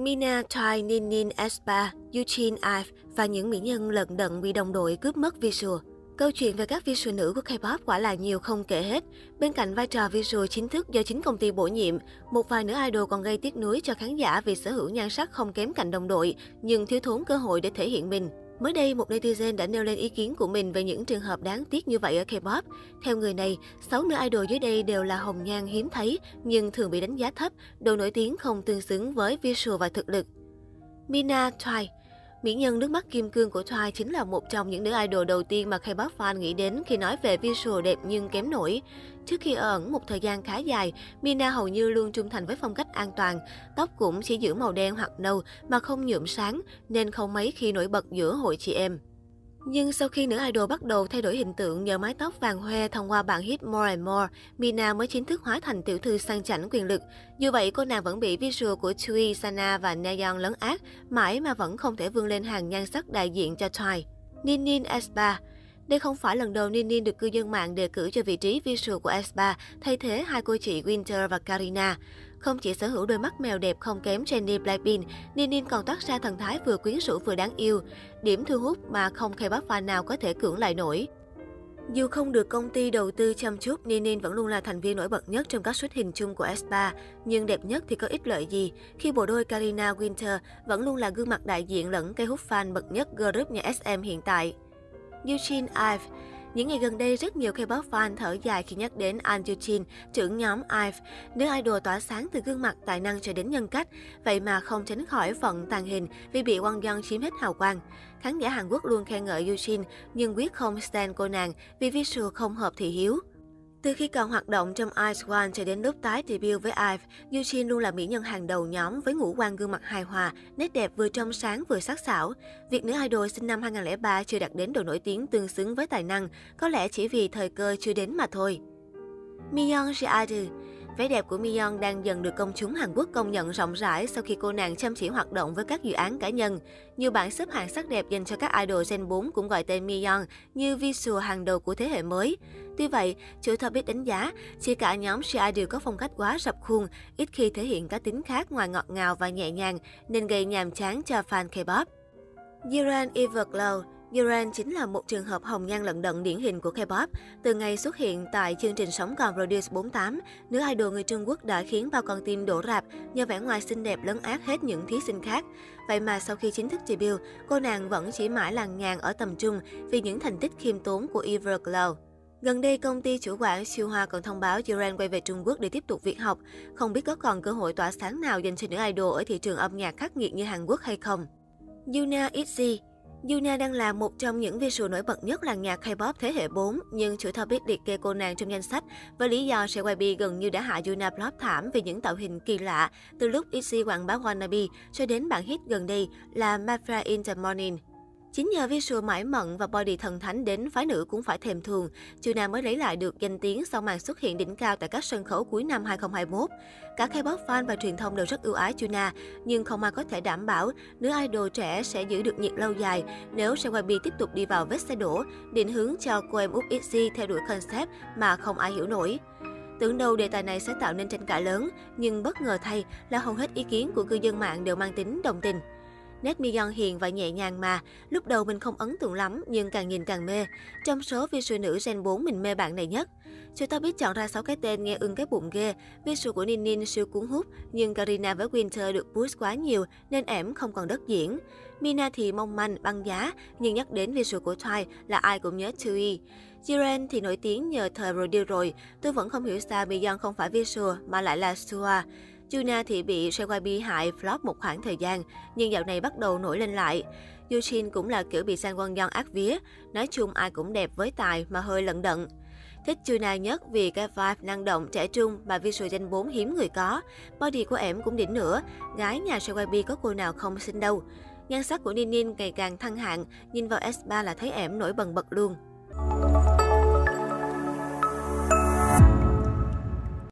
Mina Choi, Ninin Espa, Eugene Ive và những mỹ nhân lận đận bị đồng đội cướp mất visual. Câu chuyện về các visual nữ của K-pop quả là nhiều không kể hết. Bên cạnh vai trò visual chính thức do chính công ty bổ nhiệm, một vài nữ idol còn gây tiếc nuối cho khán giả vì sở hữu nhan sắc không kém cạnh đồng đội, nhưng thiếu thốn cơ hội để thể hiện mình. Mới đây, một netizen đã nêu lên ý kiến của mình về những trường hợp đáng tiếc như vậy ở K-pop. Theo người này, 6 nữ idol dưới đây đều là hồng nhan hiếm thấy, nhưng thường bị đánh giá thấp, độ nổi tiếng không tương xứng với visual và thực lực. Mina Twice Mỹ nhân nước mắt kim cương của Thoai chính là một trong những nữ idol đầu tiên mà K-pop fan nghĩ đến khi nói về visual đẹp nhưng kém nổi. Trước khi ở ẩn một thời gian khá dài, Mina hầu như luôn trung thành với phong cách an toàn. Tóc cũng chỉ giữ màu đen hoặc nâu mà không nhuộm sáng, nên không mấy khi nổi bật giữa hội chị em. Nhưng sau khi nữ idol bắt đầu thay đổi hình tượng nhờ mái tóc vàng hoe thông qua bản hit More and More, Mina mới chính thức hóa thành tiểu thư sang chảnh quyền lực. Dù vậy, cô nàng vẫn bị visual của Chui, Sana và Nayeon lấn át, mãi mà vẫn không thể vươn lên hàng nhan sắc đại diện cho Twice. Ninin Espa đây không phải lần đầu Ninin được cư dân mạng đề cử cho vị trí visual của Espa, thay thế hai cô chị Winter và Karina. Không chỉ sở hữu đôi mắt mèo đẹp không kém Jennie Blackpink, Ninin còn toát ra thần thái vừa quyến rũ vừa đáng yêu. Điểm thu hút mà không K-pop fan nào có thể cưỡng lại nổi. Dù không được công ty đầu tư chăm chút, Ninin vẫn luôn là thành viên nổi bật nhất trong các xuất hình chung của S3, Nhưng đẹp nhất thì có ích lợi gì khi bộ đôi Karina Winter vẫn luôn là gương mặt đại diện lẫn cây hút fan bậc nhất group nhà SM hiện tại. Eugene Ive những ngày gần đây, rất nhiều K-pop fan thở dài khi nhắc đến An Eugene, trưởng nhóm IVE, nữ idol tỏa sáng từ gương mặt tài năng cho đến nhân cách, vậy mà không tránh khỏi phận tàn hình vì bị Wang Young chiếm hết hào quang. Khán giả Hàn Quốc luôn khen ngợi Eugene, nhưng quyết không stand cô nàng vì visual không hợp thị hiếu. Từ khi còn hoạt động trong Ice One cho đến lúc tái debut với IVE, Yujin luôn là mỹ nhân hàng đầu nhóm với ngũ quan gương mặt hài hòa, nét đẹp vừa trong sáng vừa sắc sảo. Việc nữ idol sinh năm 2003 chưa đạt đến độ nổi tiếng tương xứng với tài năng, có lẽ chỉ vì thời cơ chưa đến mà thôi. Miyeon Ji Vẻ đẹp của Miyeon đang dần được công chúng Hàn Quốc công nhận rộng rãi sau khi cô nàng chăm chỉ hoạt động với các dự án cá nhân. Nhiều bảng xếp hạng sắc đẹp dành cho các idol Gen 4 cũng gọi tên Miyeon như visual hàng đầu của thế hệ mới. Tuy vậy, chủ thập biết đánh giá, chỉ cả nhóm CI đều có phong cách quá rập khuôn, ít khi thể hiện cá tính khác ngoài ngọt ngào và nhẹ nhàng, nên gây nhàm chán cho fan K-pop. Yuran Everglow Yuran chính là một trường hợp hồng nhan lận đận điển hình của K-pop. Từ ngày xuất hiện tại chương trình Sống còn Produce 48, nữ idol người Trung Quốc đã khiến bao con tim đổ rạp nhờ vẻ ngoài xinh đẹp lấn át hết những thí sinh khác. Vậy mà sau khi chính thức debut, cô nàng vẫn chỉ mãi làng nhàn ở tầm trung vì những thành tích khiêm tốn của Everglow. Gần đây, công ty chủ quản Siêu Hoa còn thông báo Yuran quay về Trung Quốc để tiếp tục việc học. Không biết có còn cơ hội tỏa sáng nào dành cho nữ idol ở thị trường âm nhạc khắc nghiệt như Hàn Quốc hay không. Yuna Itzy Yuna đang là một trong những visual nổi bật nhất làng nhạc K-pop thế hệ 4, nhưng chủ thao biết liệt kê cô nàng trong danh sách với lý do JYP gần như đã hạ Yuna blog thảm vì những tạo hình kỳ lạ, từ lúc ITZY quảng bá Wannabe cho đến bản hit gần đây là Mafia in the Morning. Chính nhờ visual mãi mận và body thần thánh đến phái nữ cũng phải thèm thuồng, Chuna mới lấy lại được danh tiếng sau màn xuất hiện đỉnh cao tại các sân khấu cuối năm 2021. Cả K-pop fan và truyền thông đều rất ưu ái Juna, nhưng không ai có thể đảm bảo nữ idol trẻ sẽ giữ được nhiệt lâu dài nếu JYP tiếp tục đi vào vết xe đổ, định hướng cho cô em út ITZY theo đuổi concept mà không ai hiểu nổi. Tưởng đâu đề tài này sẽ tạo nên tranh cãi lớn, nhưng bất ngờ thay là hầu hết ý kiến của cư dân mạng đều mang tính đồng tình. Nét Miyeon hiền và nhẹ nhàng mà, lúc đầu mình không ấn tượng lắm nhưng càng nhìn càng mê. Trong số visual nữ Gen 4 mình mê bạn này nhất. Chưa ta biết chọn ra 6 cái tên nghe ưng cái bụng ghê. Visual của Ninin siêu cuốn hút, nhưng Karina với Winter được boost quá nhiều nên ẻm không còn đất diễn. Mina thì mong manh, băng giá, nhưng nhắc đến visual của Twice là ai cũng nhớ Tui. Jiren thì nổi tiếng nhờ thời Rodeo rồi, tôi vẫn không hiểu sao Miyeon không phải visual mà lại là Sua. Juna thì bị JYP hại flop một khoảng thời gian, nhưng dạo này bắt đầu nổi lên lại. Yushin cũng là kiểu bị Sang Won Yeon ác vía, nói chung ai cũng đẹp với tài mà hơi lận đận. Thích Juna nhất vì cái vibe năng động, trẻ trung mà visual danh 4 hiếm người có. Body của em cũng đỉnh nữa, gái nhà JYP có cô nào không xinh đâu. Nhan sắc của Ninin ngày càng thăng hạng, nhìn vào S3 là thấy em nổi bần bật luôn.